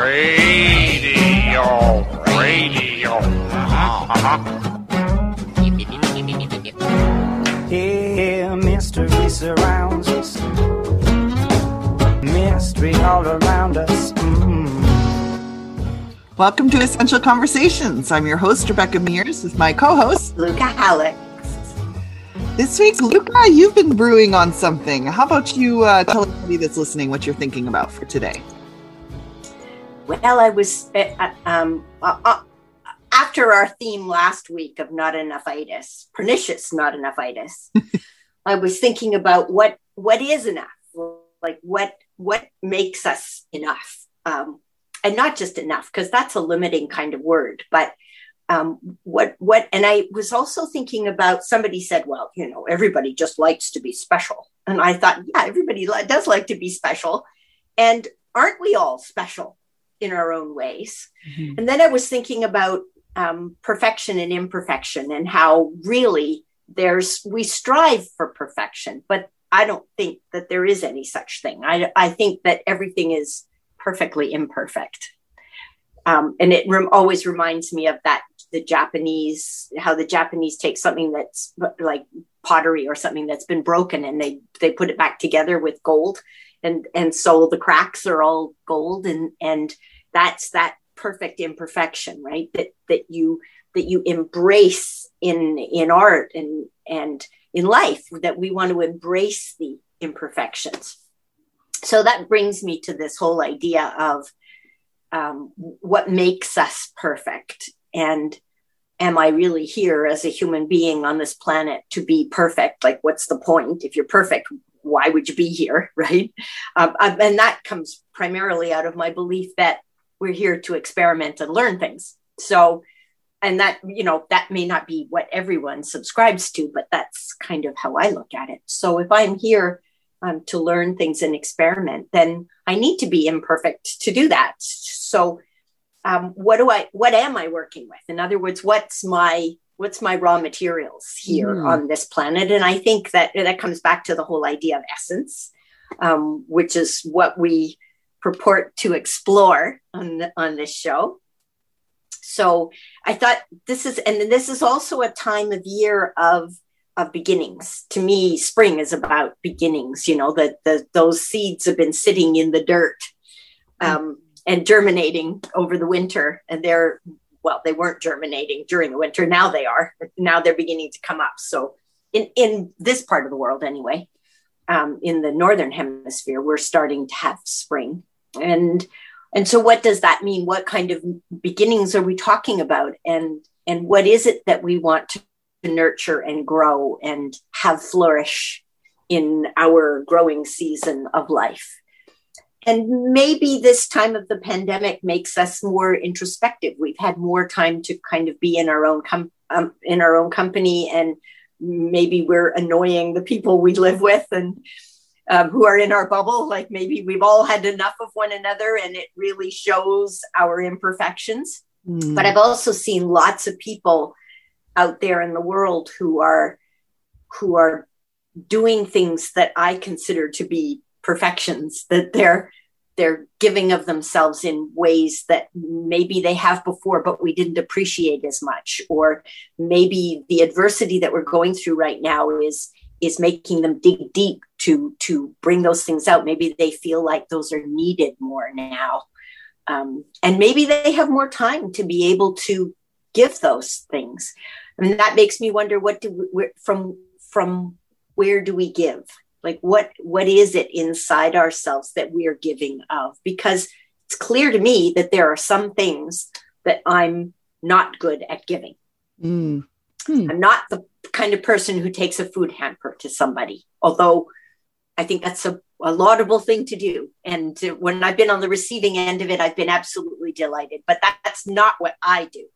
Radio, radio. Mystery surrounds us. Mystery all around. Welcome to Essential Conversations. I'm your host, Rebecca Mears, with my co host, Luca Halleck. This week, Luca, you've been brewing on something. How about you uh, tell everybody that's listening what you're thinking about for today? Well, I was uh, um, uh, uh, after our theme last week of not enough itis, pernicious not enough itis. I was thinking about what what is enough, like what what makes us enough, um, and not just enough because that's a limiting kind of word, but um, what what and i was also thinking about somebody said well you know everybody just likes to be special. And i thought yeah everybody does like to be special. And aren't we all special in our own ways? Mm-hmm. and then i was thinking about um, perfection and imperfection and how really there's we strive for perfection but i don't think that there is any such thing. I, I think that everything is perfectly imperfect um, and it rem- always reminds me of that the Japanese, how the Japanese take something that's like pottery or something that's been broken and they they put it back together with gold, and and so the cracks are all gold, and and that's that perfect imperfection, right? That that you that you embrace in in art and and in life that we want to embrace the imperfections. So that brings me to this whole idea of um, what makes us perfect and am I really here as a human being on this planet to be perfect? Like, what's the point? If you're perfect, why would you be here? Right. Um, um, and that comes primarily out of my belief that we're here to experiment and learn things. So, and that, you know, that may not be what everyone subscribes to, but that's kind of how I look at it. So if I'm here um, to learn things and experiment, then I need to be imperfect to do that. So um, what do I, what am I working with? In other words, what's my, what's my raw materials here mm. on this planet? And I think that that comes back to the whole idea of essence, um, which is what we purport to explore on the, on this show. So I thought this is, and this is also a time of year of of beginnings. To me, spring is about beginnings. You know that the, those seeds have been sitting in the dirt. Hmm. Um, and germinating over the winter. And they're, well, they weren't germinating during the winter. Now they are. Now they're beginning to come up. So, in, in this part of the world, anyway, um, in the northern hemisphere, we're starting to have spring. And and so, what does that mean? What kind of beginnings are we talking about? And and what is it that we want to nurture and grow and have flourish in our growing season of life? and maybe this time of the pandemic makes us more introspective we've had more time to kind of be in our own com- um, in our own company and maybe we're annoying the people we live with and um, who are in our bubble like maybe we've all had enough of one another and it really shows our imperfections mm. but i've also seen lots of people out there in the world who are who are doing things that i consider to be perfections that they're they're giving of themselves in ways that maybe they have before but we didn't appreciate as much. Or maybe the adversity that we're going through right now is is making them dig deep to to bring those things out. Maybe they feel like those are needed more now. Um, and maybe they have more time to be able to give those things I and mean, that makes me wonder what do we, from from where do we give? Like what what is it inside ourselves that we are giving of? Because it's clear to me that there are some things that i'm not good at giving. Mm. hmm. i'm not the kind of person who takes a food hamper to somebody although i think that's a, a laudable thing to do. And to, when i've been on the receiving end of it i've been absolutely delighted but that, that's not what i do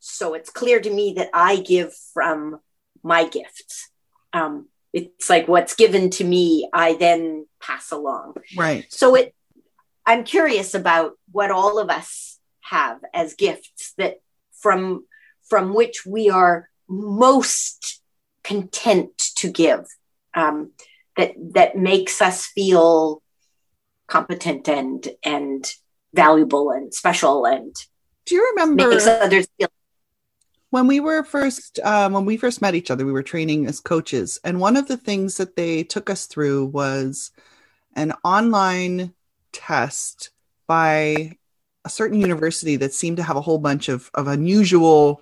so it's clear to me that i give from my gifts. Um, it's like what's given to me i then pass along. Right. So it i'm curious about what all of us have as gifts that from from which we are most content to give um, that that makes us feel competent and and valuable and special and Do you remember makes others feel when we were first um, when we first met each other we were training as coaches and one of the things that they took us through was an online test by a certain university that seemed to have a whole bunch of, of unusual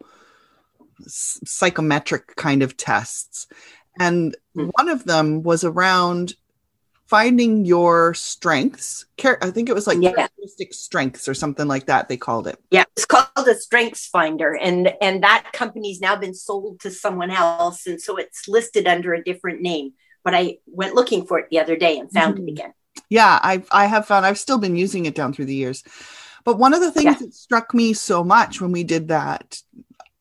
psychometric kind of tests and Hmm. one of them was around finding your strengths i think it was like Yeah. characteristic strengths or something like that they called it yeah it's called a strengths finder and and that company's now been sold to someone else and so it's listed under a different name but i went looking for it the other day and found Mhm. it again yeah i i have found i've still been using it down through the years but one of the things Yeah. that struck me so much when we did that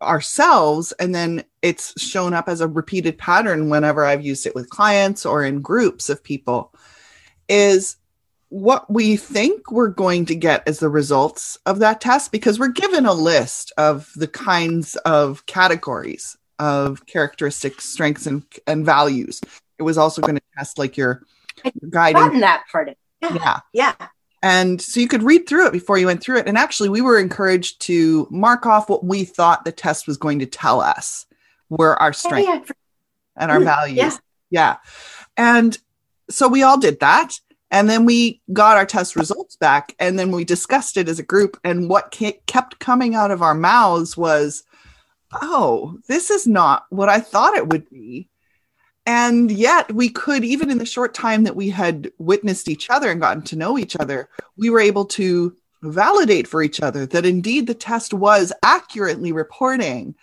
ourselves and then it's shown up as a repeated pattern whenever i've used it with clients or in groups of people is what we think we're going to get as the results of that test because we're given a list of the kinds of categories of characteristics strengths and, and values it was also going to test like your I guiding that part yeah yeah yeah and so you could read through it before you went through it. And actually, we were encouraged to mark off what we thought the test was going to tell us were our Oh, strengths yeah. and our Mm, values. yeah. Yeah. And so we all did that. And then we got our test results back. And then we discussed it as a group. And what kept coming out of our mouths was, oh, this is not what I thought it would be. And yet, we could, even in the short time that we had witnessed each other and gotten to know each other, we were able to validate for each other that indeed the test was accurately reporting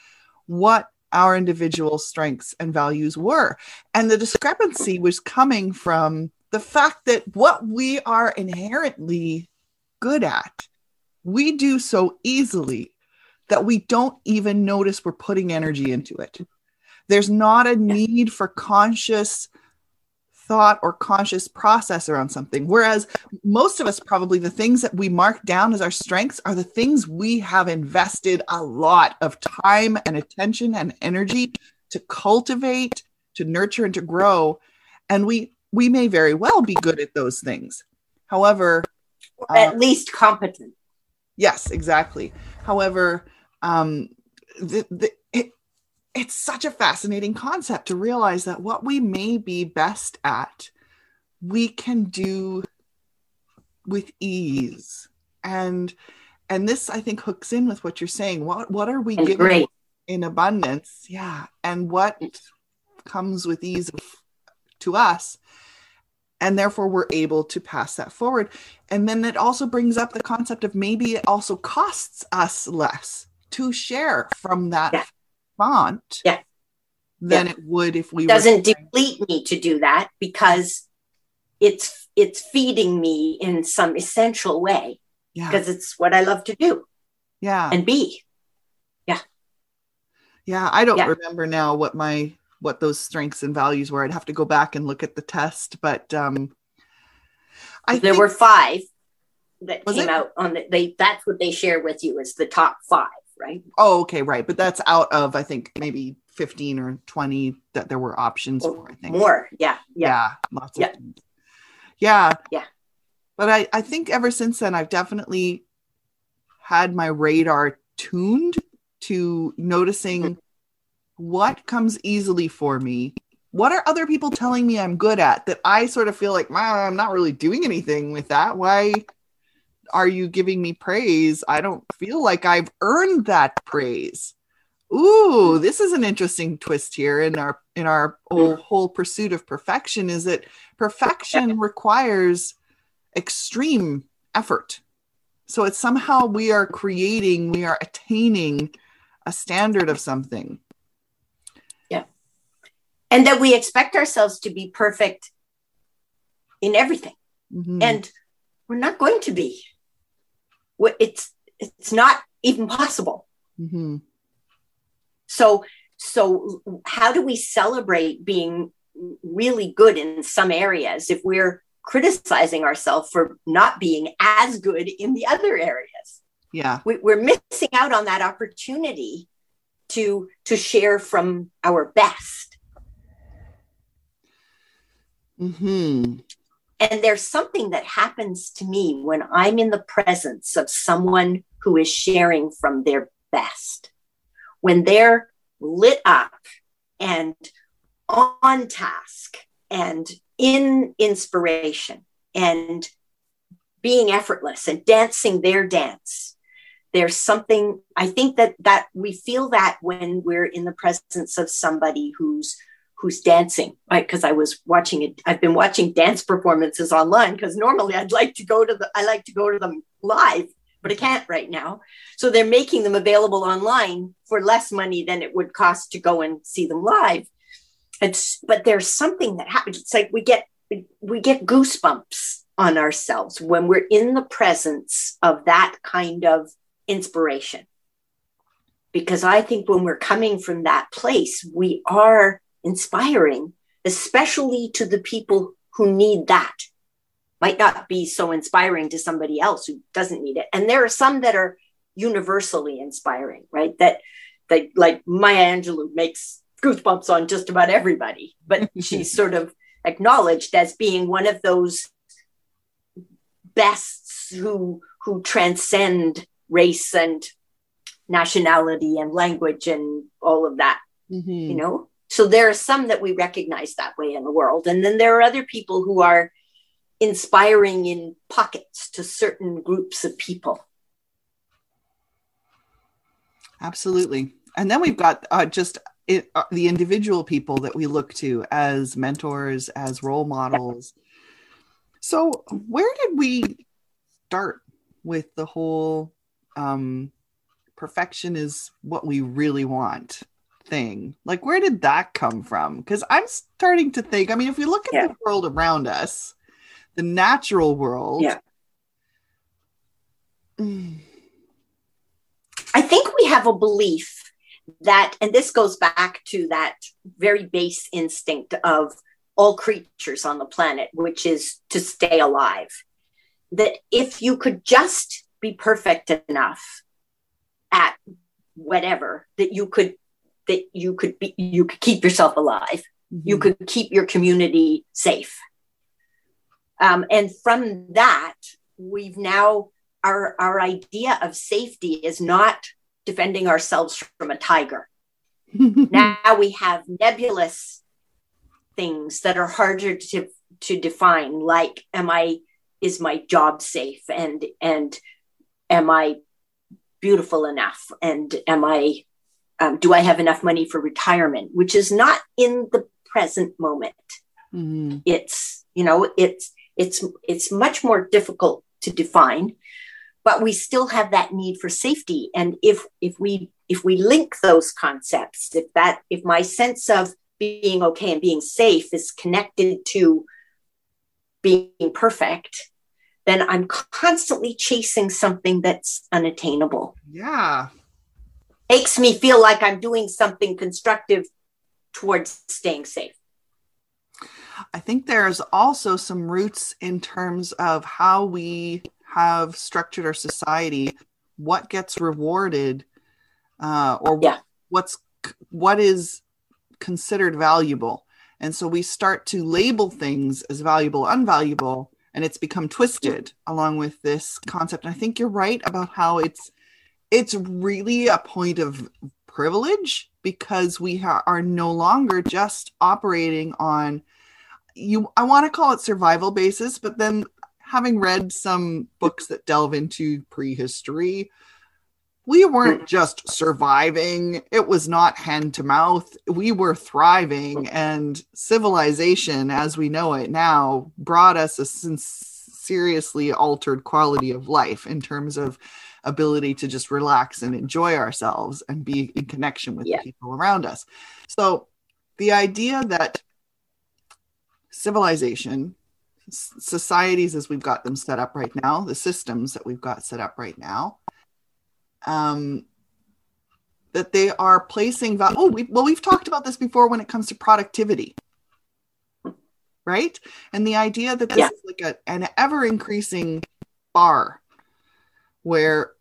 what our individual strengths and values were. And the discrepancy was coming from the fact that what we are inherently good at, we do so easily that we don't even notice we're putting energy into it. There's not a need for conscious thought or conscious process around something. Whereas most of us, probably the things that we mark down as our strengths are the things we have invested a lot of time and attention and energy to cultivate, to nurture, and to grow. And we we may very well be good at those things. However, Or at least competent Yes, exactly. However, um, the, the, it's such a fascinating concept to realize that what we may be best at, we can do with ease. And and this I think hooks in with what you're saying. What what are we and giving great in abundance? Yeah, and what comes with ease of, to us, and therefore we're able to pass that forward. And then it also brings up the concept of maybe it also costs us less to share from that Yeah. Font Yeah. than it would if we doesn't were deplete me to do that because it's it's feeding me in some essential way yeah because it's what I love to do yeah and be. yeah Yeah. I don't Yeah. remember now what my what those strengths and values were. I'd have to go back and look at the test, but um I there were five that came it? out on the they that's what they share with you is the top five, right? Oh, okay, right. But that's out of I think maybe 15 or 20 that there were options Or for, I think. More. Yeah. Yeah. Yeah, lots Yeah. Yeah. Yeah. But I, I think ever since then I've definitely had my radar tuned to noticing Mm-hmm. what comes easily for me. What are other people telling me I'm good at that I sort of feel like, "Well, I'm not really doing anything with that. Why are you giving me praise? I don't feel like I've earned that praise. Ooh, this is an interesting twist here in our in our whole, whole pursuit of perfection is that perfection requires extreme effort. So it's somehow we are creating, we are attaining a standard of something. Yeah. And that we expect ourselves to be perfect in everything. Mhm. And we're not going to be. It's it's not even possible. Mhm. So so how do we celebrate being really good in some areas if we're criticizing ourselves for not being as good in the other areas? yeah. We, we're missing out on that opportunity to to share from our best hmm and there's something that happens to me when i'm in the presence of someone who is sharing from their best. When they're lit up and on task and in inspiration and being effortless and dancing their dance there's something i think that that we feel that when we're in the presence of somebody who's who's dancing right? Because i was watching it i've been watching dance performances online because normally i'd like to go to the i like to go to them live but i can't right now. So they're making them available online for less money than it would cost to go and see them live. It's but there's something that happens. It's like we get we get goosebumps on ourselves when we're in the presence of that kind of inspiration. Because i think when we're coming from that place we are inspiring especially to the people who need that. Might not be so inspiring to somebody else who doesn't need it. And there are some that are universally inspiring right? That that like maya angelou makes goosebumps on just about everybody but she's sort of acknowledged as being one of those bests who who transcend race and nationality and language and all of that Mm-hmm. you know so there are some that we recognize that way in the world and then there are other people who are inspiring in pockets to certain groups of people Absolutely. And then we've got uh, just it, uh, the individual people that we look to as mentors, as role models. So, where did we start with the whole um, perfection is what we really want thing? Like, where did that come from? Because I'm starting to think, I mean, if we look at Yeah. the world around us, the natural world. Yeah. Mm, I think we have a belief that, and this goes back to that very base instinct of all creatures on the planet, which is to stay alive. That if you could just be perfect enough at whatever, that you could that you could be you could keep yourself alive you mhm. could keep your community safe. Um, and from that, we've now our our idea of safety is not defending ourselves from a tiger. now we have nebulous things that are harder to to define, like am I is my job safe and and am I beautiful enough and am I um, do I have enough money for retirement, which is not in the present moment. Mhm. It's you know it's it's it's much more difficult to define, but we still have that need for safety. And if if we if we link those concepts, if that if my sense of being okay and being safe is connected to being perfect, then I'm constantly chasing something that's unattainable Yeah. Makes me feel like I'm doing something constructive towards staying safe. I think there's also some roots in terms of how we have structured our society, what gets rewarded, uh, or Yeah. what's what is considered valuable, and so we start to label things as valuable, unvaluable, and it's become twisted along with this concept. And I think you're right about how it's it's really a point of privilege because we ha- are no longer just operating on you i want to call it survival basis but then having read some books that delve into prehistory we weren't hmm. just surviving. It was not hand to mouth. We were thriving hmm. and civilization as we know it now brought us a sin- seriously altered quality of life in terms of ability to just relax and enjoy ourselves and be in connection with Yeah. the people around us so the idea that civilization societies as we've got them set up right now the systems that we've got set up right now um that they are placing val- oh we, well we've talked about this before when it comes to productivity right and the idea that this Yeah. is like a, an ever increasing bar where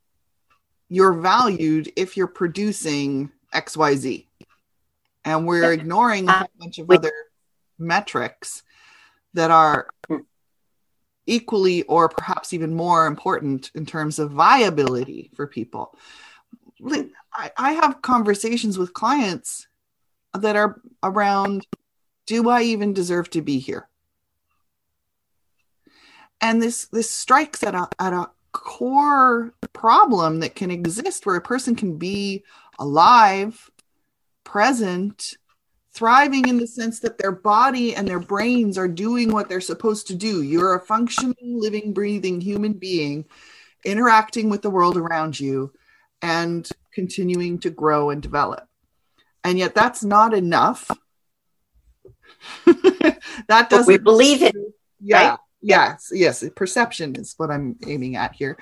you're valued if you're producing XYZ. And we're ignoring a Uh, whole bunch of other metrics that are equally or perhaps even more important in terms of viability for people. Like, I, I have conversations with clients that are around do I even deserve to be here? And this this strikes at a at a core problem that can exist where a person can be alive, present, thriving in the sense that their body and their brains are doing what they're supposed to do. You're a functioning, living, breathing human being interacting with the world around you and continuing to grow and develop. And yet that's not enough. that But we doesn't believe it. yeah right? Yes yes perception is what i'm aiming at here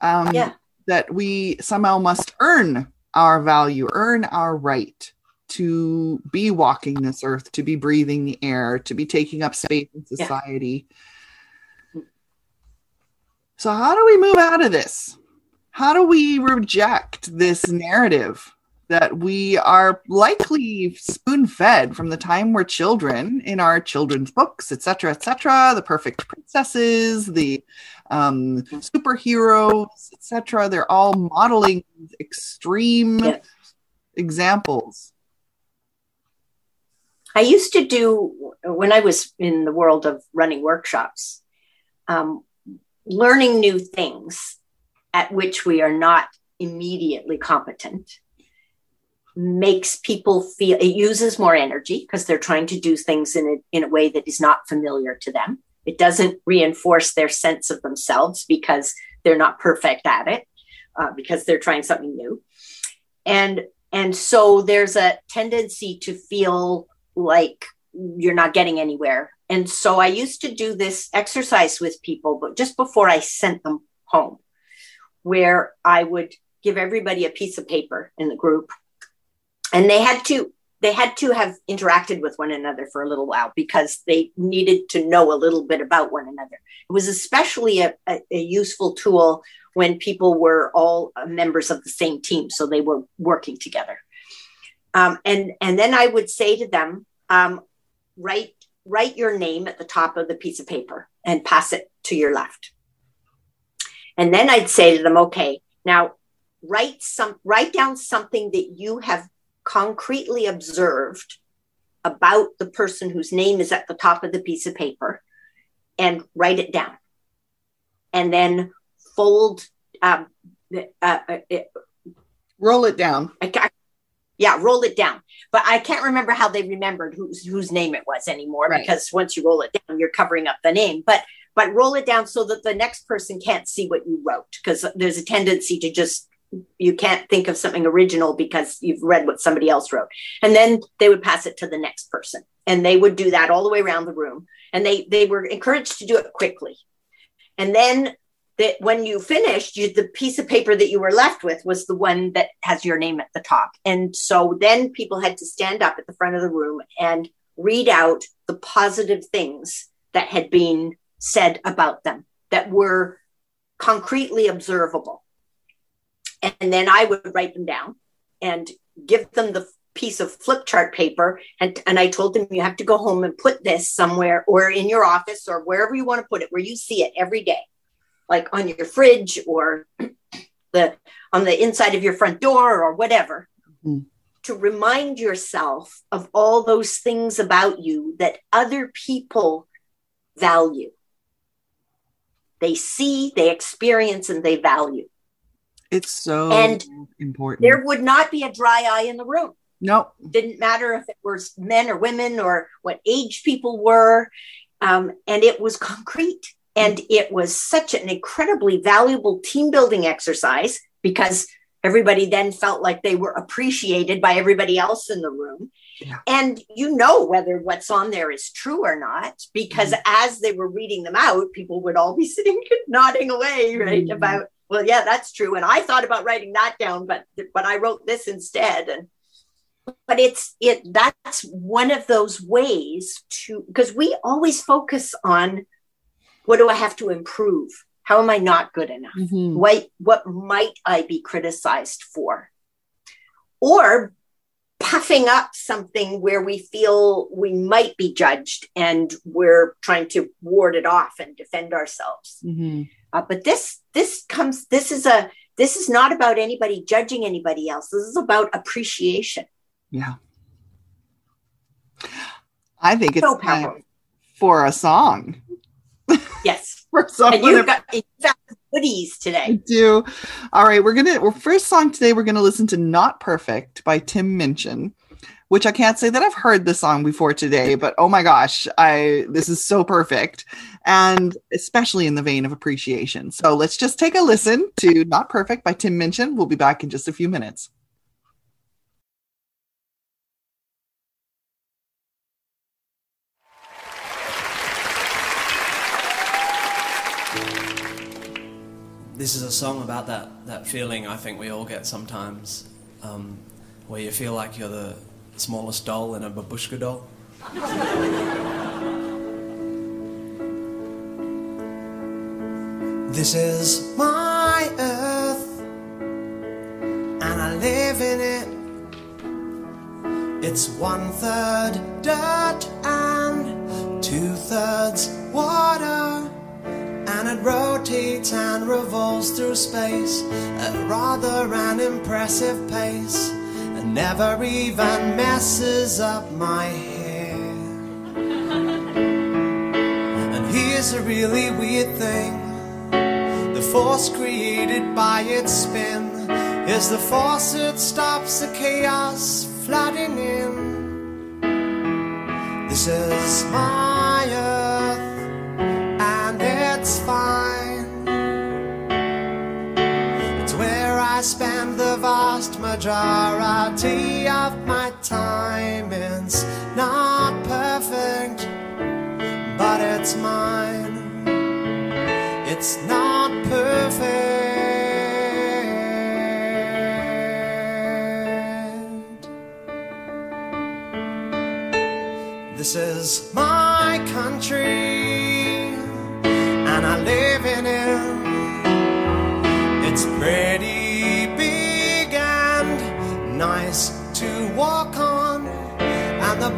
um Yeah. that we somehow must earn our value earn our right to be walking this earth to be breathing the air to be taking up space in society. Yeah. society so how do we move out of this how do we reject this narrative that we are likely spoon fed from the time we're children in our children's books, etc., etc. The perfect princesses, the um, superheroes, etc. They're all modeling extreme Yeah. examples. I used to do when I was in the world of running workshops, um, learning new things at which we are not immediately competent makes people feel it uses more energy because they're trying to do things in a, in a way that is not familiar to them. It doesn't reinforce their sense of themselves because they're not perfect at it, uh, because they're trying something new. And and so there's a tendency to feel like you're not getting anywhere. And so I used to do this exercise with people, but just before I sent them home, where I would give everybody a piece of paper in the group and they had to they had to have interacted with one another for a little while because they needed to know a little bit about one another. It was especially a, a, a useful tool when people were all members of the same team, so they were working together. Um, and and then I would say to them, um, write write your name at the top of the piece of paper and pass it to your left. And then I'd say to them, okay, now write some write down something that you have concretely observed about the person whose name is at the top of the piece of paper and write it down. And then fold um, uh, uh, it, Roll it down. I, ca- yeah, roll it down. But I can't remember how they remembered whose whose name it was anymore Right. because once you roll it down, you're covering up the name. But but roll it down so that the next person can't see what you wrote because there's a tendency to just you can't think of something original because you've read what somebody else wrote. And then they would pass it to the next person. And they would do that all the way around the room. And they they were encouraged to do it quickly. And then that when you finished, you, the piece of paper that you were left with was the one that has your name at the top. And so then people had to stand up at the front of the room and read out the positive things that had been said about them that were concretely observable. And then I would write them down and give them the piece of flip chart paper. And, and I told them, you have to go home and put this somewhere or in your office or wherever you want to put it, where you see it every day like on your fridge or the on the inside of your front door or whatever Mhm. to remind yourself of all those things about you that other people value they see they experience and they value It's so And important. there would not be a dry eye in the room no, didn't matter if it was men or women or what age people were um, and it was concrete and it was such an incredibly valuable team building exercise because everybody then felt like they were appreciated by everybody else in the room Yeah. and you know whether what's on there is true or not because as they were reading them out people would all be sitting nodding away right Mhm. about well yeah that's true. And i thought about writing that down but but i wrote this instead. And but it's it that's one of those ways to because we always focus on what do i have to improve? How am i not good enough? Mhm. what what might i be criticized for? Or puffing up something where we feel we might be judged and we're trying to ward it off and defend ourselves. Mhm. Uh, but this this comes this is a this is not about anybody judging anybody else. This is about appreciation. Yeah. I think it's so time powerful. for a song. Yes. For someone And you've that got in fact goodies I today. do. All right, we're gonna. Our first song today, we're gonna listen to "Not Perfect" by Tim Minchin, which I can't say that I've heard the song before today, but oh my gosh, I this is so perfect, and especially in the vein of appreciation. So let's just take a listen to "Not Perfect" by Tim Minchin. We'll be back in just a few minutes. This is a song about that, that feeling I think we all get sometimes, um, where you feel like you're the smallest doll in a babushka doll. this is my earth, and I live in it. It's one third dirt and two thirds water and it rotates and revolves through space at rather an impressive pace and never even messes up my hair. And here's a really weird thing the force created by its spin is the force that stops the chaos flooding in. This is my majority of my time. It's not perfect, but it's mine. It's not perfect. This is my country,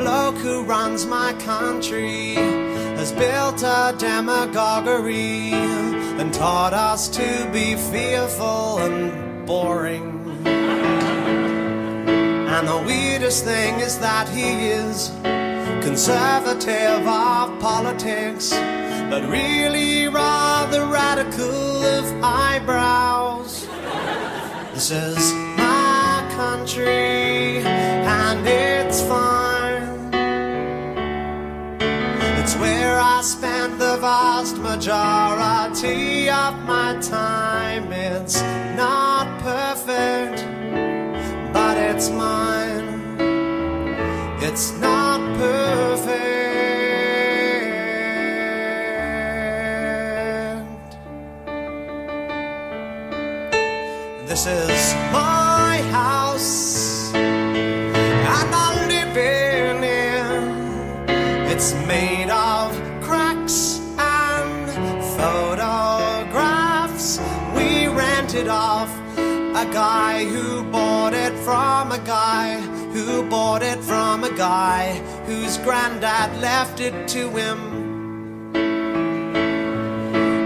bloke who runs my country has built a demagoguery and taught us to be fearful and boring. And the weirdest thing is that he is conservative of politics, but really rather radical of eyebrows. This is my country, and it's where I spend the vast majority of my time. It's not perfect, but it's mine. It's not perfect. This is my house, and I in it. It's made guy who bought it from a guy who bought it from a guy whose granddad left it to him.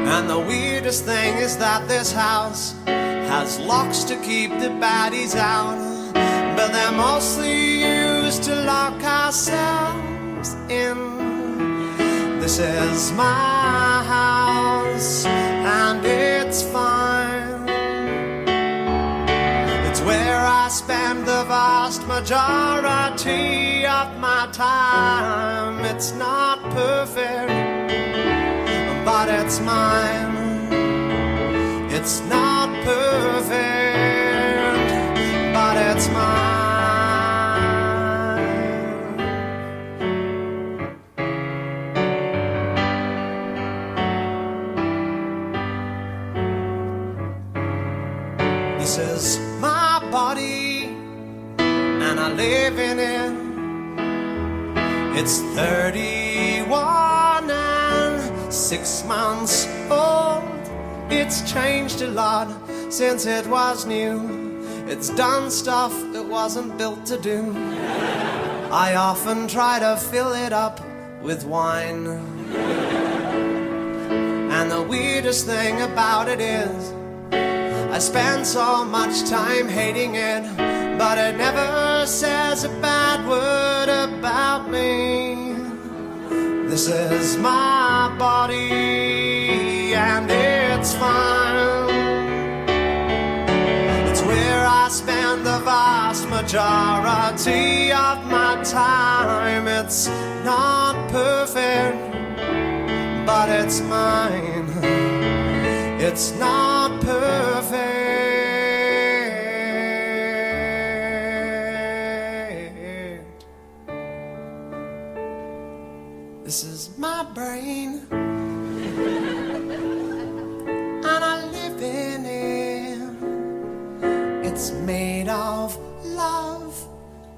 And the weirdest thing is that this house has locks to keep the baddies out, but they're mostly used to lock ourselves in. This is my house, and it's fine. Vast majority of my time. It's not perfect, but it's mine. It's not live in. It's 31 and six months old. It's changed a lot since it was new. It's done stuff it wasn't built to do. I often try to fill it up with wine. And the weirdest thing about it is, I spend so much time hating it, but it never says a bad word about me. This is my body, and it's fine. It's where I spend the vast majority of my time. It's not perfect, but it's mine. It's not brain, and I live in it. It's made of love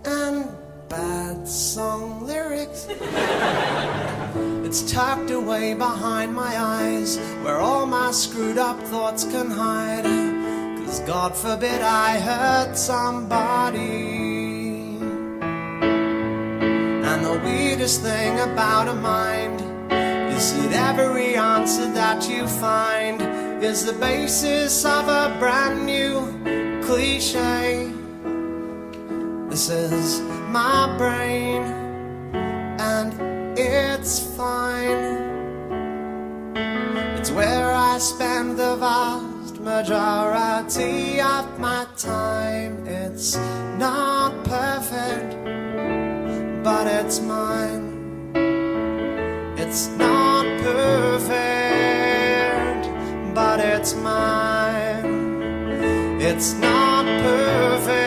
and bad song lyrics. It's tucked away behind my eyes, where all my screwed up thoughts can hide. Cause God forbid I hurt somebody. And the weirdest thing about a mind is that every answer that you find is the basis of a brand new cliche. This is my brain, and it's fine. It's where I spend the vast majority of my time. It's not perfect, but it's mine. It's not perfect, but it's mine. It's not perfect.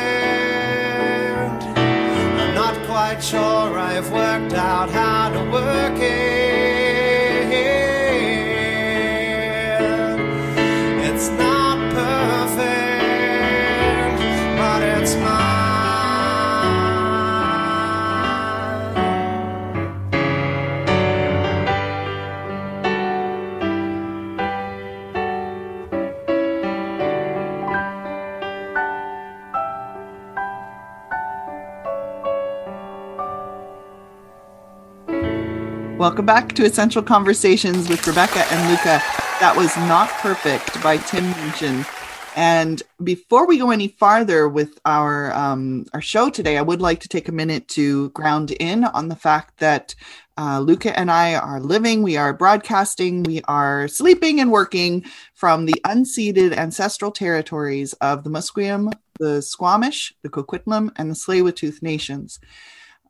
I'm not quite sure I've worked out how to work it. Welcome back to Essential Conversations with Rebecca and Luca. That was Not Perfect by Tim Minchin. And before we go any farther with our um, our show today, I would like to take a minute to ground in on the fact that uh, Luca and I are living, we are broadcasting, we are sleeping and working from the unceded ancestral territories of the Musqueam, the Squamish, the Coquitlam, and the Tsleil-Waututh nations.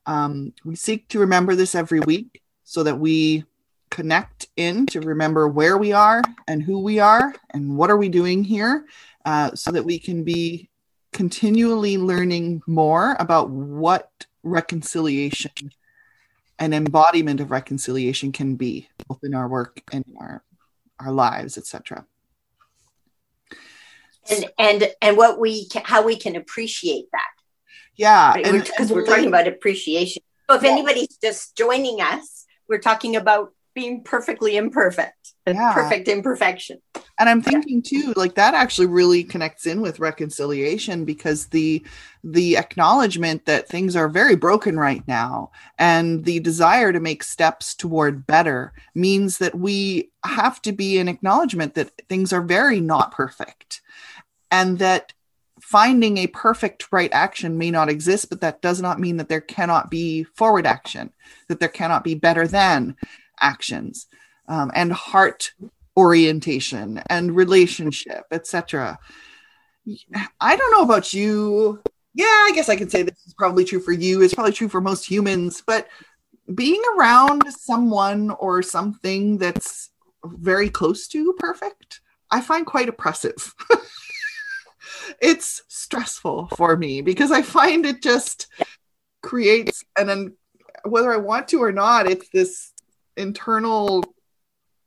Um, we seek to remember this every week so that we connect in to remember where we are and who we are and what are we doing here uh, so that we can be continually learning more about what reconciliation and embodiment of reconciliation can be both in our work and in our our lives etc and and and what we can, how we can appreciate that yeah right? and- because we're talking about appreciation so if Yeah. anybody's just joining us we're talking about being perfectly imperfect and Yeah. perfect imperfection and i'm thinking too like that actually really connects in with reconciliation because the the acknowledgement that things are very broken right now and the desire to make steps toward better means that we have to be an acknowledgement that things are very not perfect and that finding a perfect right action may not exist but that does not mean that there cannot be forward action that there cannot be better than actions um, and heart orientation and relationship etc i don't know about you. Yeah i guess i can say this is probably true for you. It's probably true for most humans but being around someone or something that's very close to perfect i find quite oppressive it's stressful for me because i find it just creates and then whether i want to or not it's this internal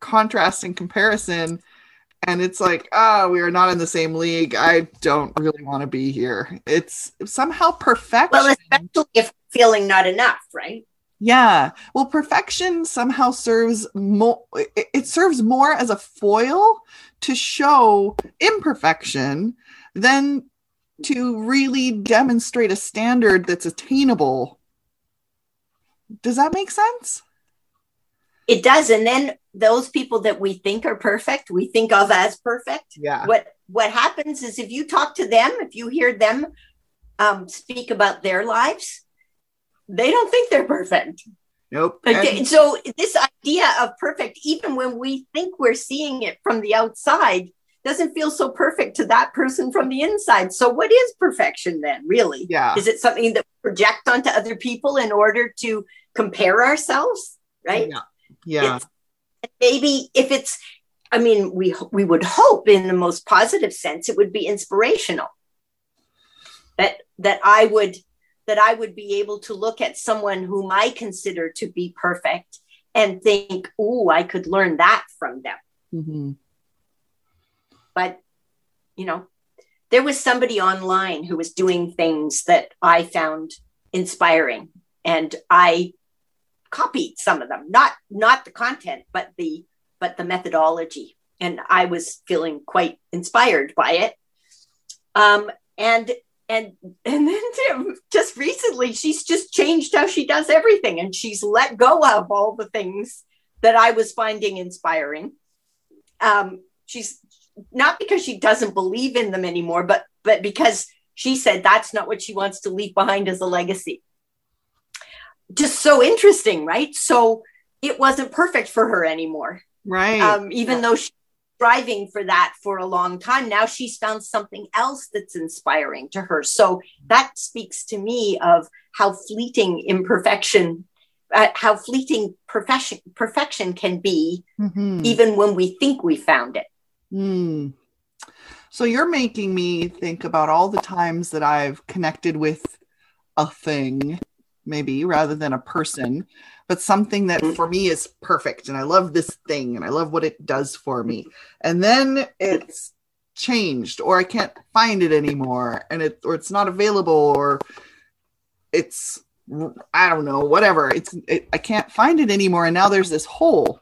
contrast and comparison. And it's like ah we are not in the same league. I don't really want to be here. It's somehow perfection. Well especially if feeling not enough right? Yeah. Well perfection somehow serves more it, it serves more as a foil to show imperfection than to really demonstrate a standard that's attainable. Does that make sense? It does. And then those people that we think are perfect, we think of as perfect. Yeah. What what happens is if you talk to them, if you hear them um, speak about their lives, they don't think they're perfect. Nope. Okay, And- so this idea of perfect, even when we think we're seeing it from the outside, doesn't feel so perfect to that person from the inside. So, what is perfection then, really? yeah. Is it something that we project onto other people in order to compare ourselves? Right? Yeah. Yeah. Maybe if it's, I mean, we we would hope in the most positive sense it would be inspirational. That that I would that I would be able to look at someone whom I consider to be perfect and think, "Oh, I could learn that from them." Mhm. But you know, there was somebody online who was doing things that I found inspiring, and I copied some of them. Not not the content, but the but the methodology, and I was feeling quite inspired by it. Um, and and and then just recently, she's just changed how she does everything, and she's let go of all the things that I was finding inspiring. Um, she's not because she doesn't believe in them anymore, but but because she said that's not what she wants to leave behind as a legacy. Just so interesting, right? So it wasn't perfect for her anymore. Right. Um, even though she's striving for that for a long time, now she's found something else that's inspiring to her. So that speaks to me of how fleeting imperfection, uh, how fleeting perfection perfection can be, Mhm. even when we think we found it. Hmm. So you're making me think about all the times that I've connected with a thing, maybe rather than a person, but something that for me is perfect. And I love this thing and I love what it does for me. And then it's changed or I can't find it anymore and it or it's not available or it's I don't know, whatever. It's it, I can't find it anymore and now there's this hole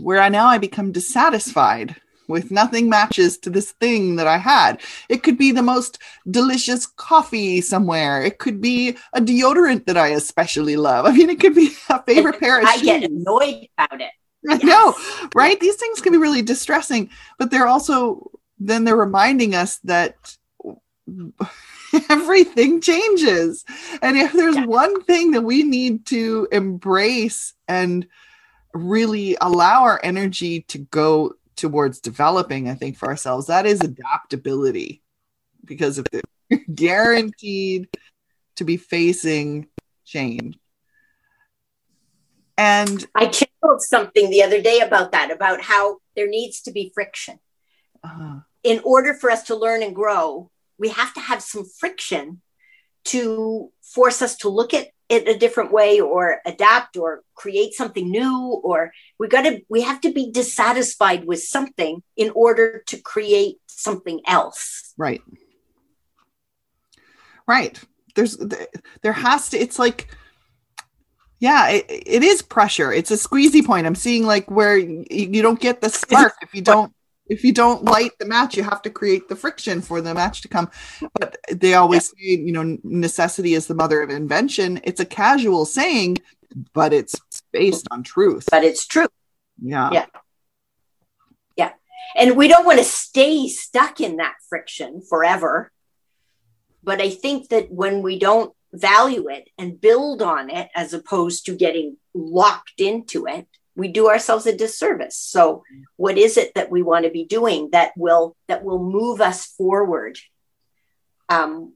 where I now I become dissatisfied with nothing matches to this thing that I had. It could be the most delicious coffee somewhere. It could be a deodorant that I especially love. I mean, it could be a favorite pair of I shoes. get annoyed about it. I know, right? These things can be really distressing, but they're also then they're reminding us that everything changes. And if there's Yeah. one thing that we need to embrace and really allow our energy to go towards developing, I think for ourselves, that is adaptability. Because if they're guaranteed to be facing change. And I channeled something the other day about that, about how there needs to be friction. uh, In order for us to learn and grow, we have to have some friction to force us to look at it a different way or adapt or create something new or we got to we have to be dissatisfied with something in order to create something else Right. Right. There's there has to it's like yeah, it, it is pressure. It's a squeezy point. I'm seeing like where you, you don't get the spark if you don't if you don't light the match, you have to create the friction for the match to come. But they always say, you know, necessity is the mother of invention. It's a casual saying, but it's based on truth. but it's true Yeah. Yeah. Yeah. and we don't want to stay stuck in that friction forever but i think that when we don't value it and build on it as opposed to getting locked into it we do ourselves a disservice. So what is it that we want to be doing that will that will move us forward? Um,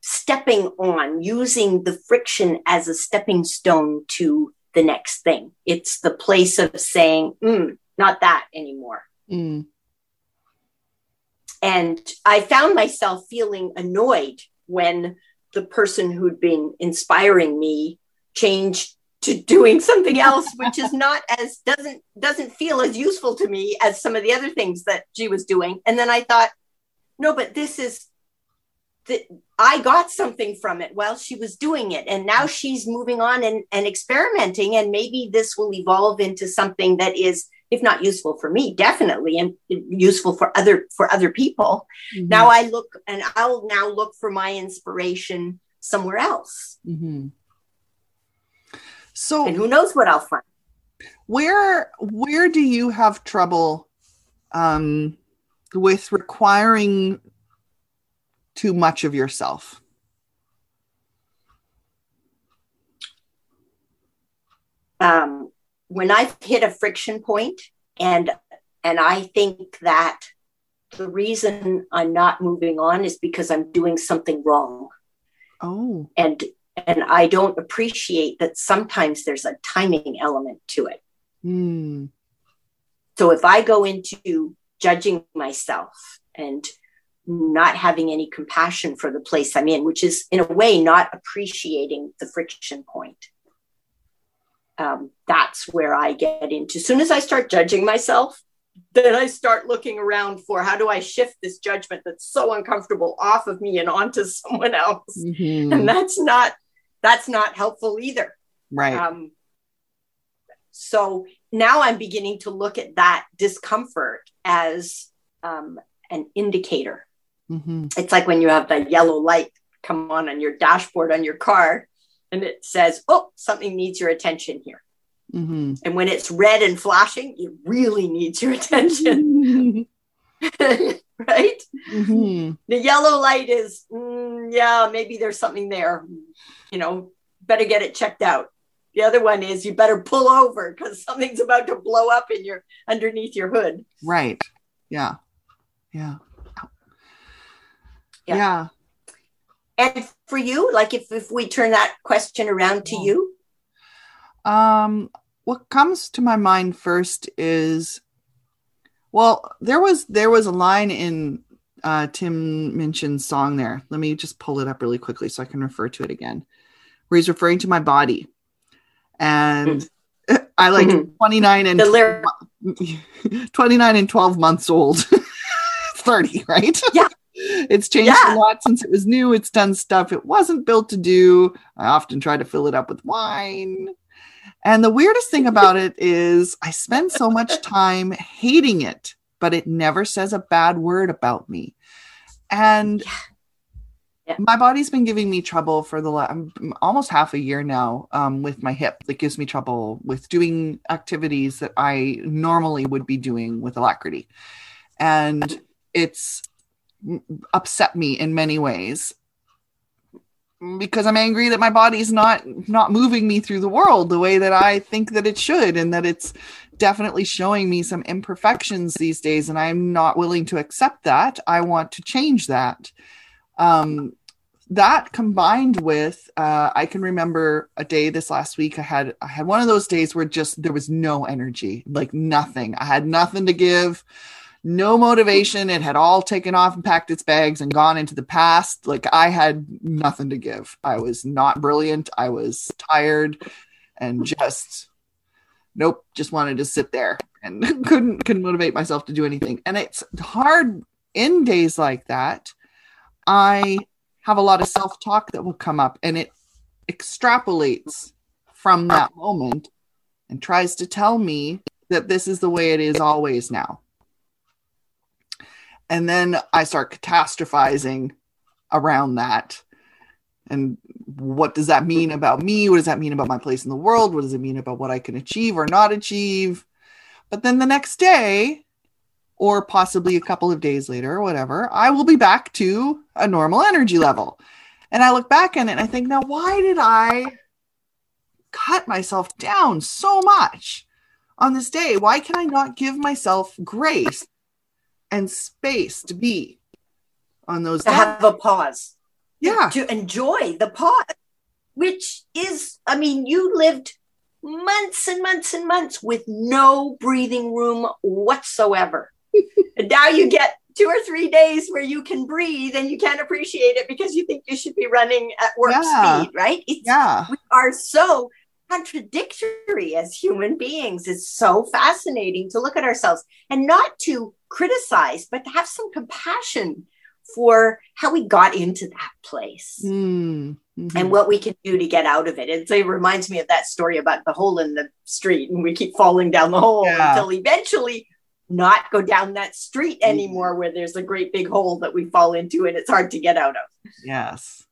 stepping on using the friction as a stepping stone to the next thing. It's the place of saying mm, not that anymore. Mm. and I found myself feeling annoyed when the person who'd been inspiring me changed to doing something else, which is not as doesn't doesn't feel as useful to me as some of the other things that she was doing. And then I thought, no, but this is that I got something from it while she was doing it. And now she's moving on and, and experimenting. And maybe this will evolve into something that is if not useful for me definitely and useful for other for other people Mhm. now i look and i'll now look for my inspiration somewhere else Mhm. So and who knows what i'll find. where where do you have trouble um with requiring too much of yourself? Um, when I've hit a friction point and and I think that the reason I'm not moving on is because I'm doing something wrong. Oh. And and I don't appreciate that sometimes there's a timing element to it. hmm. So if I go into judging myself and not having any compassion for the place I'm in, which is in a way not appreciating the friction point. Um, that's where I get into. As soon as I start judging myself, then I start looking around for how do I shift this judgment that's so uncomfortable off of me and onto someone else. Mhm. And that's not that's not helpful either. right Um, so now I'm beginning to look at that discomfort as um, an indicator. Mhm. It's like when you have the yellow light come on on your dashboard on your car and it says, oh, something needs your attention here. Mhm. And when it's red and flashing, it really needs your attention, right? Mhm. The yellow light is, mm, yeah, maybe there's something there. You know, better get it checked out. The other one is you better pull over because something's about to blow up in your underneath your hood. right yeah yeah Yeah. yeah And for you, like if, if we turn that question around to Yeah. you, Um, what comes to my mind first is, well, there was there was a line in uh, Tim Minchin's song there. Let me just pull it up really quickly so I can refer to it again, where he's referring to my body, and I like Mhm. twenty nine and lyric, 29 and 12 months old. 30 right? Yeah. it's changed Yeah. a lot since it was new. It's done stuff it wasn't built to do. I often try to fill it up with wine. And the weirdest thing about it is i spend so much time hating it but it never says a bad word about me. And Yeah. My body's been giving me trouble for the last almost half a year now um, with my hip that gives me trouble with doing activities that i normally would be doing with alacrity. And it's upset me in many ways because i'm angry that my body's not not moving me through the world the way that i think that it should and that it's definitely showing me some imperfections these days and i'm not willing to accept that. I want to change that um that combined with uh, i can remember a day this last week i had i had one of those days where just there was no energy like nothing. I had nothing to give no motivation. It had all taken off and packed its bags and gone into the past. Like i had nothing to give. I was not brilliant. I was tired and just nope just wanted to sit there and couldn't couldn't motivate myself to do anything. And it's hard in days like that i have a lot of self-talk that will come up and it extrapolates from that moment and tries to tell me that this is the way it is always now. And then i start catastrophizing around that. And what does that mean about me? What does that mean about my place in the world? What does it mean about what i can achieve or not achieve? But then the next day or possibly a couple of days later or whatever i will be back to a normal energy level and i look back on it and i think now why did i cut myself down so much on this day why can i not give myself grace and space to be on those to days? have a pause, yeah to enjoy the pause, which is, I mean, you lived months and months and months with no breathing room whatsoever. And now you get two or three days where you can breathe and you can't appreciate it because you think you should be running at warp Yeah. speed, right? It's, yeah We are so contradictory as human beings. It's so fascinating to look at ourselves and not to criticize, but to have some compassion for how we got into that place. Mm, Mhm. and what we can do to get out of it. And so it reminds me of that story about the hole in the street, and we keep falling down the hole Yeah. until eventually not go down that street mm-hmm. anymore where there's a great big hole that we fall into and it's hard to get out of. Yes.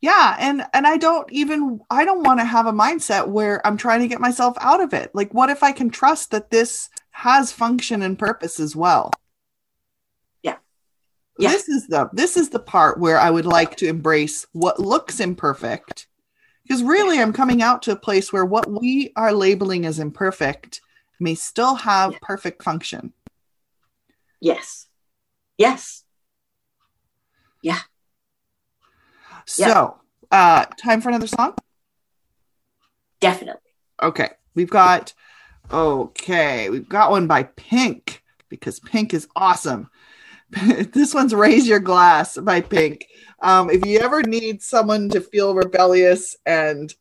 Yeah, and and I don't even I don't want to have a mindset where I'm trying to get myself out of it. Like what if I can trust that this has function and purpose as well? Yeah. Yeah. This is the this is the part where I would like to embrace what looks imperfect. Because really I'm coming out to a place where what we are labeling as imperfect may still have Yeah. perfect function. Yes. Yes. Yeah. So, uh time for another song? Definitely. Okay, we've got okay, we've got one by Pink because Pink is awesome. this one's "Raise Your Glass" by Pink. Um, if you ever need someone to feel rebellious and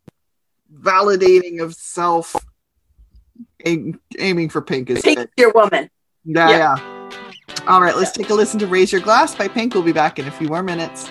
validating of self, aim, aiming for Pink is Pick it. your woman. Yeah, Yeah. yeah. All right, let's take a listen to "Raise Your Glass" by Pink. We'll be back in a few more minutes.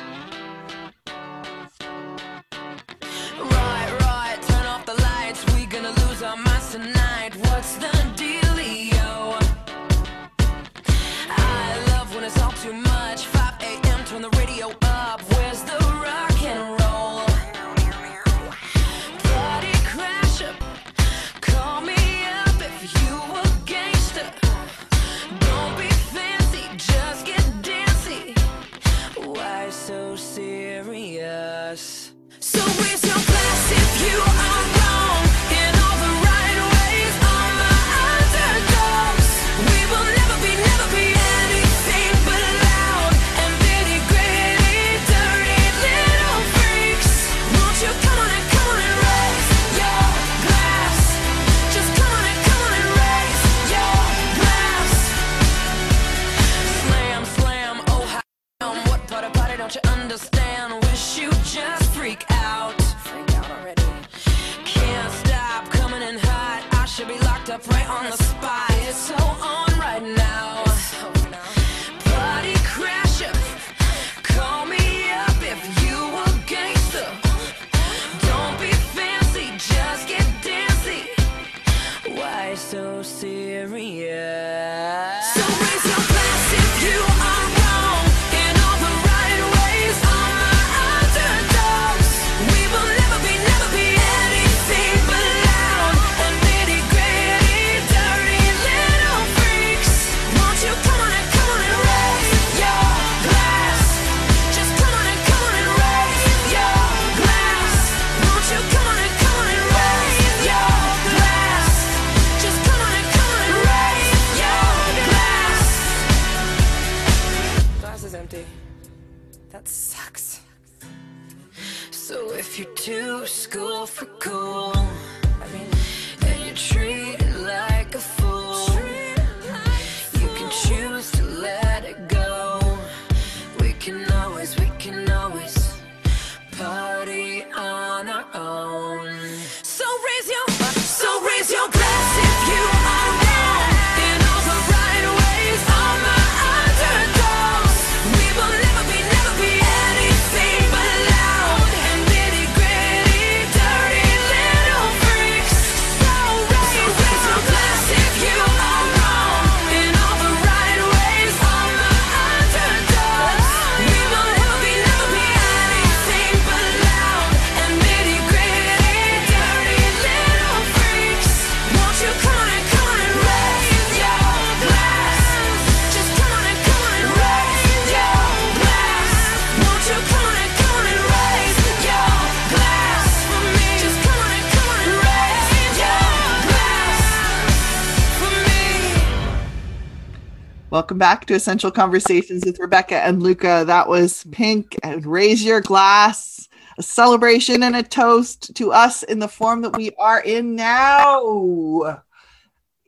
Welcome back to Essential Conversations with Rebecca and Luca. That was Pink and Raise Your Glass, a celebration and a toast to us in the form that we are in now.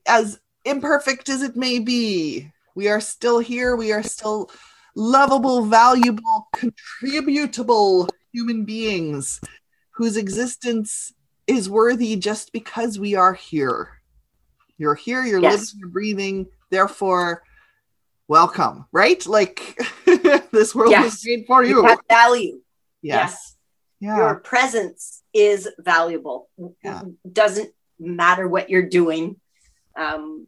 As imperfect as it may be, we are still here. We are still lovable, valuable, contributable human beings whose existence is worthy just because we are here. You're here, you're Yes. living, you're breathing, therefore welcome, right? Like this world was Yes. made for You you. have value. Yes. Yeah. Your presence is valuable. Yeah. Doesn't matter what you're doing. Um,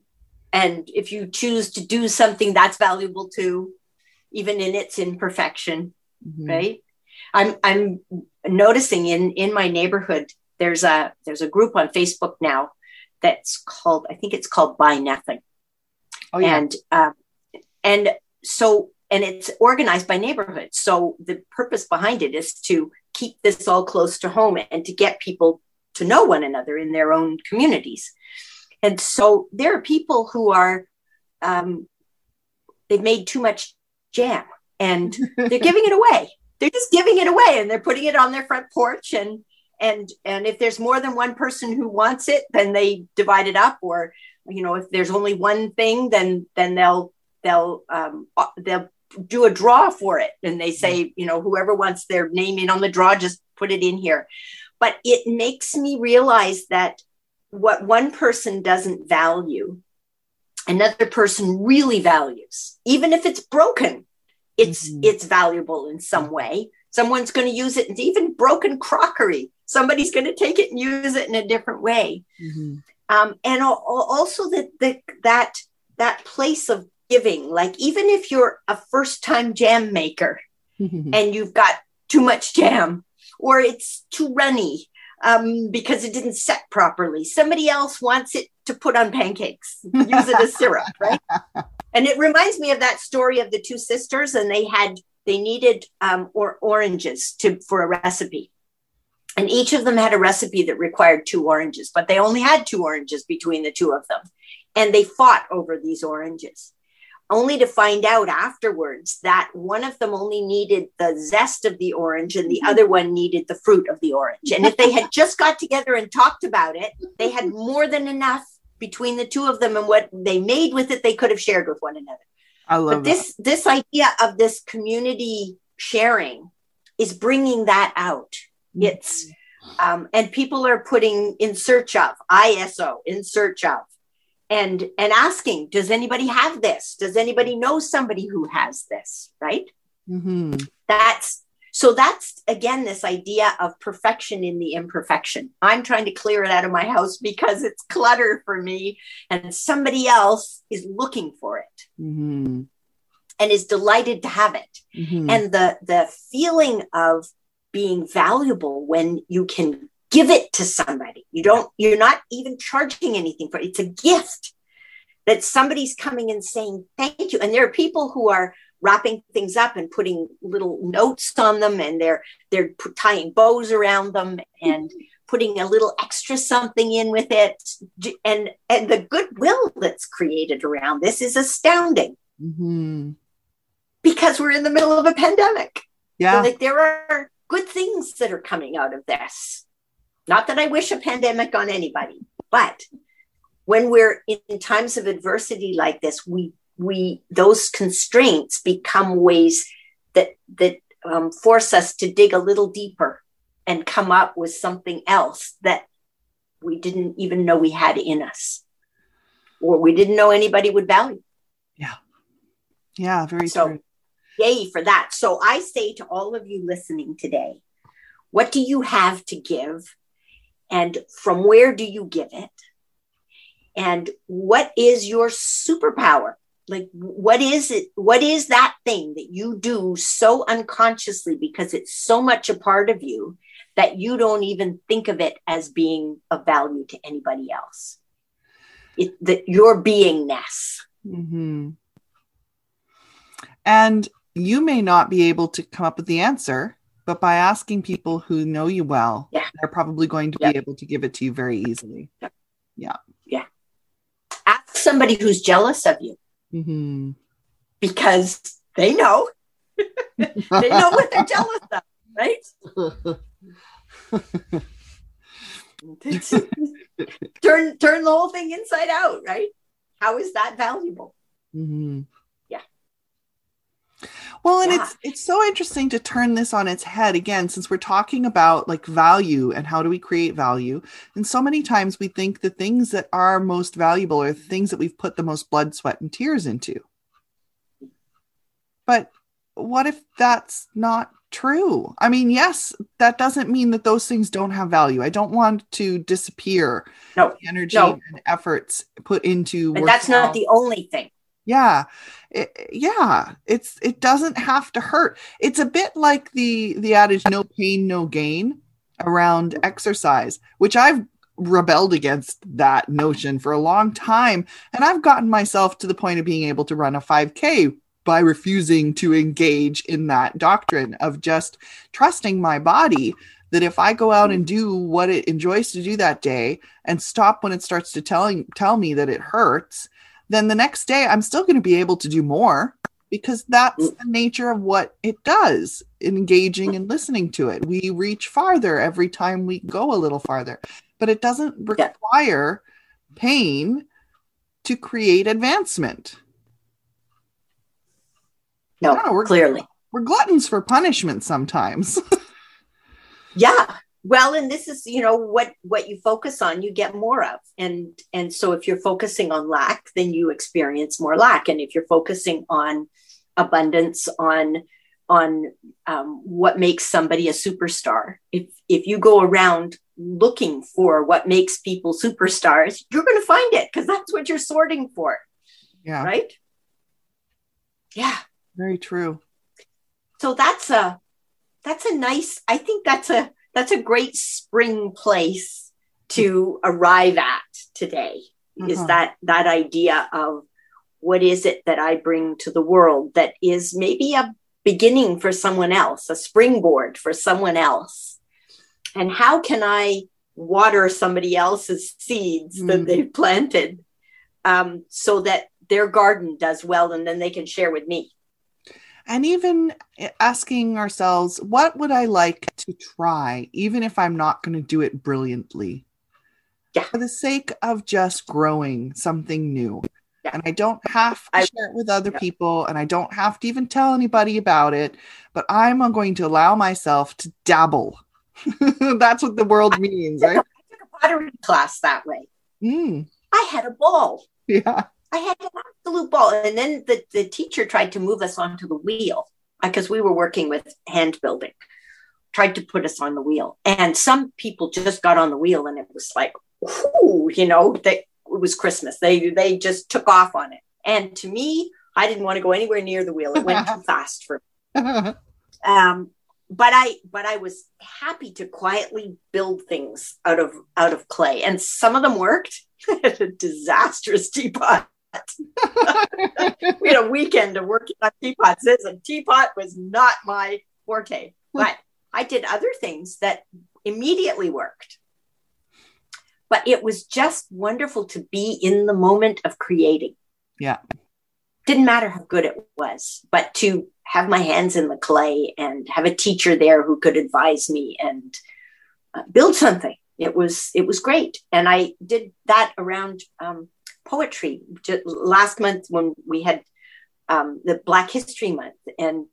and if you choose to do something that's valuable too, even in its imperfection, Mhm. right? I'm I'm noticing in in my neighborhood there's a there's a group on Facebook now that's called I think it's called Buy Nothing Oh yeah. and um, and so and it's organized by neighborhoods so the purpose behind it is to keep this all close to home and to get people to know one another in their own communities. And so there are people who are um, they've made too much jam and they're giving it away. They're just giving it away and they're putting it on their front porch and and and if there's more than one person who wants it then they divide it up or you know if there's only one thing then then they'll they'll um, uh, they'll do a draw for it. And they say you know whoever wants their name in on the draw just put it in here. But it makes me realize that what one person doesn't value another person really values even if it's broken it's Mhm. it's valuable in some way. Someone's going to use it it's even broken crockery somebody's going to take it and use it in a different way. Mhm. um, and al- al- also that the, that that place of giving. Like even if you're a first time jam maker Mhm. and you've got too much jam or it's too runny um, because it didn't set properly somebody else wants it to put on pancakes use it as syrup right? And it reminds me of that story of the two sisters and they had they needed um, or oranges to for a recipe. And each of them had a recipe that required two oranges but they only had two oranges between the two of them. And they fought over these oranges only to find out afterwards that one of them only needed the zest of the orange and the mm-hmm. other one needed the fruit of the orange. And if they had just got together and talked about it they had mm-hmm. more than enough between the two of them and what they made with it they could have shared with one another. I love but this this idea of this community sharing is bringing that out. It's mm-hmm. um, and people are putting in search of iso in search of and and asking does anybody have this? Does anybody know somebody who has this right? That. hmm that's so that's again this idea of perfection in the imperfection. I'm trying to clear it out of my house because it's clutter for me and somebody else is looking for it hmm and is delighted to have it. Hmm and the the feeling of being valuable when you can give it to somebody. You don't you're not even charging anything for it. It's a gift that somebody's coming and saying thank you. And there are people who are wrapping things up and putting little notes on them and they're they're tying bows around them and putting a little extra something in with it. And and the goodwill that's created around this is astounding. Hmm because we're in the middle of a pandemic. Yeah. like there are good things that are coming out of this. Not that I wish a pandemic on anybody, but when we're in times of adversity like this, we we those constraints become ways that that um, force us to dig a little deeper and come up with something else that we didn't even know we had in us, or we didn't know anybody would value. yeah. Yeah very So- true. Yay for that. So I say to all of you listening today, what do you have to give? And from where do you give it? And what is your superpower? Like, what is it? What is that thing that you do so unconsciously because it's so much a part of you that you don't even think of it as being of value to anybody else? It, that your beingness. hmm And you may not be able to come up with the answer, but by asking people who know you well, Yeah. they're probably going to Yeah. be able to give it to you very easily. Yep. Yeah. Yeah. Ask somebody who's jealous of you. hmm because they know they know what they're jealous of, right? turn turn the whole thing inside out, right? How is that valuable? hmm Yeah. Well, and Yeah. it's it's so interesting to turn this on its head again, since we're talking about like value and how do we create value. And so many times we think the things that are most valuable are the things that we've put the most blood, sweat, and tears into. But what if that's not true. I mean, yes, that doesn't mean that those things don't have value. I don't want to disappear No, the energy no. and efforts put into but that's not out- the only thing. Yeah. It, yeah it's it doesn't have to hurt. It's a bit like the the adage no pain no gain around mm-hmm. exercise which i've rebelled against that notion for a long time. And i've gotten myself to the point of being able to run a 5k by refusing to engage in that doctrine of just trusting my body that if i go out mm-hmm. and do what it enjoys to do that day and stop when it starts to telling tell me that it hurts then the next day I'm still going to be able to do more because that's mm. the nature of what it does engaging mm. and listening to it. We reach farther every time we go a little farther, but it doesn't Yeah. require pain to create advancement. No, No, we're- clearly. We're gluttons for punishment sometimes. Yeah. Well, and this is, you know, what what you focus on, you get more of. And and so if you're focusing on lack, then you experience more lack. And if you're focusing on abundance, on on um, what makes somebody a superstar, if if you go around looking for what makes people superstars, you're going to find it because that's what you're sorting for, yeah, right? Yeah. very true. so that's a that's a nice i think that's a that's a great spring place to arrive at today is Uh-huh. that that idea of what is it that i bring to the world that is maybe a beginning for someone else a springboard for someone else and how can i water somebody else's seeds that Mm. they've planted um, so that their garden does well and then they can share with me and even asking ourselves what would i like to try even if i'm not going to do it brilliantly Yeah. for the sake of just growing something new Yeah. and i don't have to I- share it with other Yeah. people and i don't have to even tell anybody about it but i'm going to allow myself to dabble that's what the world means right took a pottery class that way Mm, I had a ball. yeah I had an absolute ball. And then the, the teacher tried to move us onto the wheel because we were working with hand building, tried to put us on the wheel. And some people just got on the wheel and it was like, you know, they, it was Christmas. They, they just took off on it. And to me, I didn't want to go anywhere near the wheel. It went too fast for me. Um, but I but I was happy to quietly build things out of out of clay, and some of them worked. A disastrous teapot. we had a weekend of working on teapots. This a teapot was not my forte, but I did other things that immediately worked. But it was just wonderful to be in the moment of creating. Yeah. Didn't matter how good it was, but to have my hands in the clay and have a teacher there who could advise me and uh, build something. It was it was great, and I did that around um, poetry Ju- last month when we had um, the Black History Month, and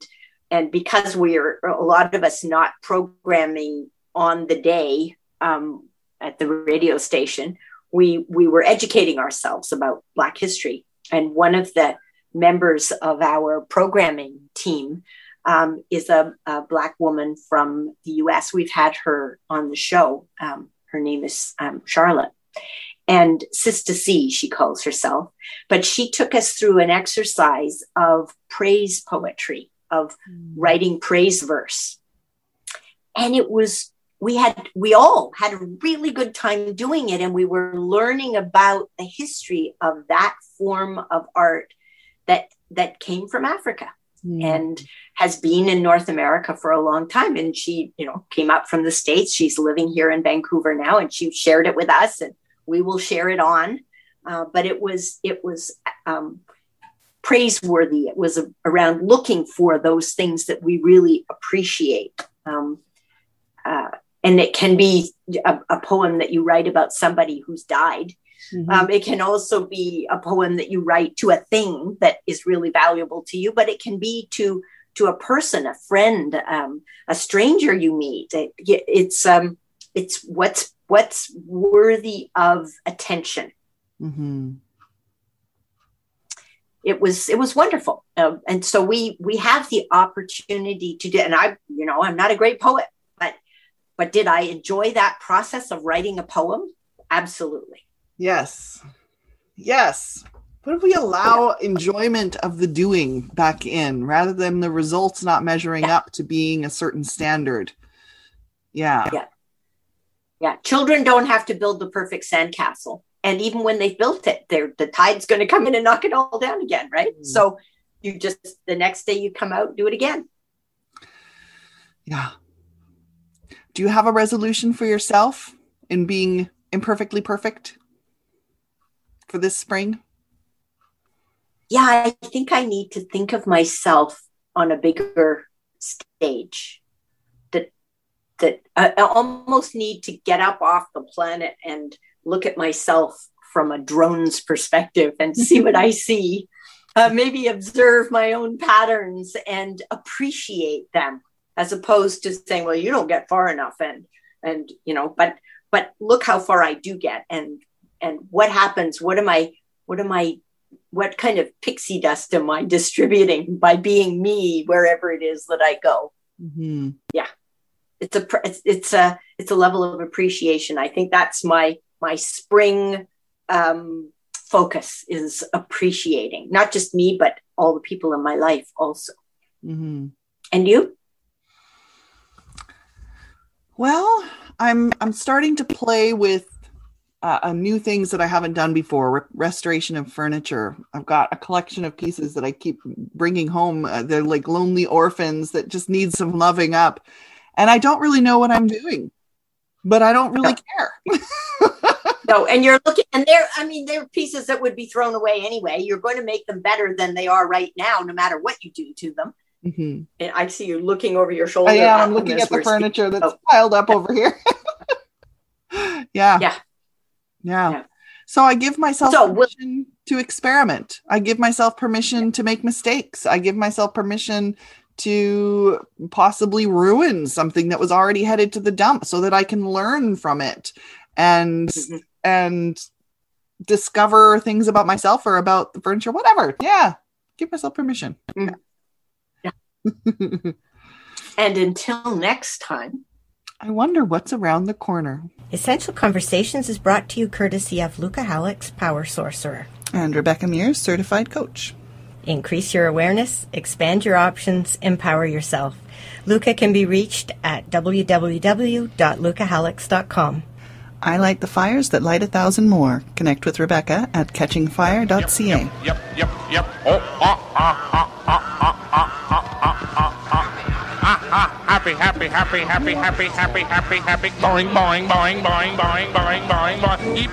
and because we're a lot of us not programming on the day um, at the radio station, we we were educating ourselves about Black history, and one of the members of our programming team um, is a, a black woman from the U.S. We've had her on the show. Um, her name is um, Charlotte, and Sister C, she calls herself. But she took us through an exercise of praise poetry, of writing praise verse, and it was we had we all had a really good time doing it, and we were learning about the history of that form of art that that came from Africa Mm. and has been in North America for a long time. And she, you know, came up from the States. She's living here in Vancouver now, and she shared it with us, and we will share it on. Uh, but it was it was um, praiseworthy. It was around looking for those things that we really appreciate. Um, uh, and it can be a, a poem that you write about somebody who's died. Mhm. Um, it can also be a poem that you write to a thing that is really valuable to you, but it can be to to a person, a friend, um, a stranger you meet. It, it's um, it's what's what's worthy of attention. Mhm. It was it was wonderful uh, and so we we have the opportunity to do and i you know i'm not a great poet but but did i enjoy that process of writing a poem absolutely Yes. Yes. What if we allow enjoyment of the doing back in rather than the results not measuring Yeah. up to being a certain standard? Yeah. Yeah. Yeah children don't have to build the perfect sandcastle and even when they've built it they're the tide's going to come in and knock it all down again right Mm. so you just the next day you come out do it again Yeah. Do you have a resolution for yourself in being imperfectly perfect for this spring? yeah, I think I need to think of myself on a bigger stage. That I, almost need to get up off the planet and look at myself from a drone's perspective and see what I see. Uh, maybe observe my own patterns and appreciate them, as opposed to saying, "Well, you don't get far enough," and and you know, but but look how far I do get, and and what happens? What am I? What am I what kind of pixie dust am I distributing by being me wherever it is that I go? Mm-hmm. It's a it's, it's a it's a level of appreciation. I think that's my my spring um, focus is appreciating not just me but all the people in my life also. Mm-hmm. And you? Well, I'm I'm starting to play with uh, uh, new things that I haven't done before. Re- restoration of furniture. I've got a collection of pieces that I keep bringing home. Uh, they're like lonely orphans that just need some loving up, and I don't really know what I'm doing, but I don't really care. No, and you're looking, and they're, I mean, they're pieces that would be thrown away anyway. You're going to make them better than they are right now, no matter what you do to them. Mhm. And I see you looking over your shoulder. Yeah, I'm looking at the we're speaking. furniture that's Oh. piled up over here. yeah. Yeah. Yeah. Yeah. So I give myself So, permission to experiment. I give myself permission to make mistakes. I give myself permission to possibly ruin something that was already headed to the dump so that I can learn from it and Mhm. and discover things about myself or about the furniture whatever. Yeah. Give myself permission. Mm. Yeah. And until next time. I wonder what's around the corner. Essential Conversations is brought to you courtesy of Luca Halleck's Power Sorcerer. And Rebecca Mears, certified coach. Increase your awareness, expand your options, empower yourself. Luca can be reached at www.lucahallex.com. I light the fires that light a thousand more. Connect with Rebecca at catchingfire.ca. Yep, yep, yep. Oh, ah, ah, ah, ah, ah, ah, ah, ah, ah, ah. Ah, ah, happy, happy, happy, happy, happy, happy, happy, happy. Boing, boing, boing, boing, boing, boing, boing, boing. Keep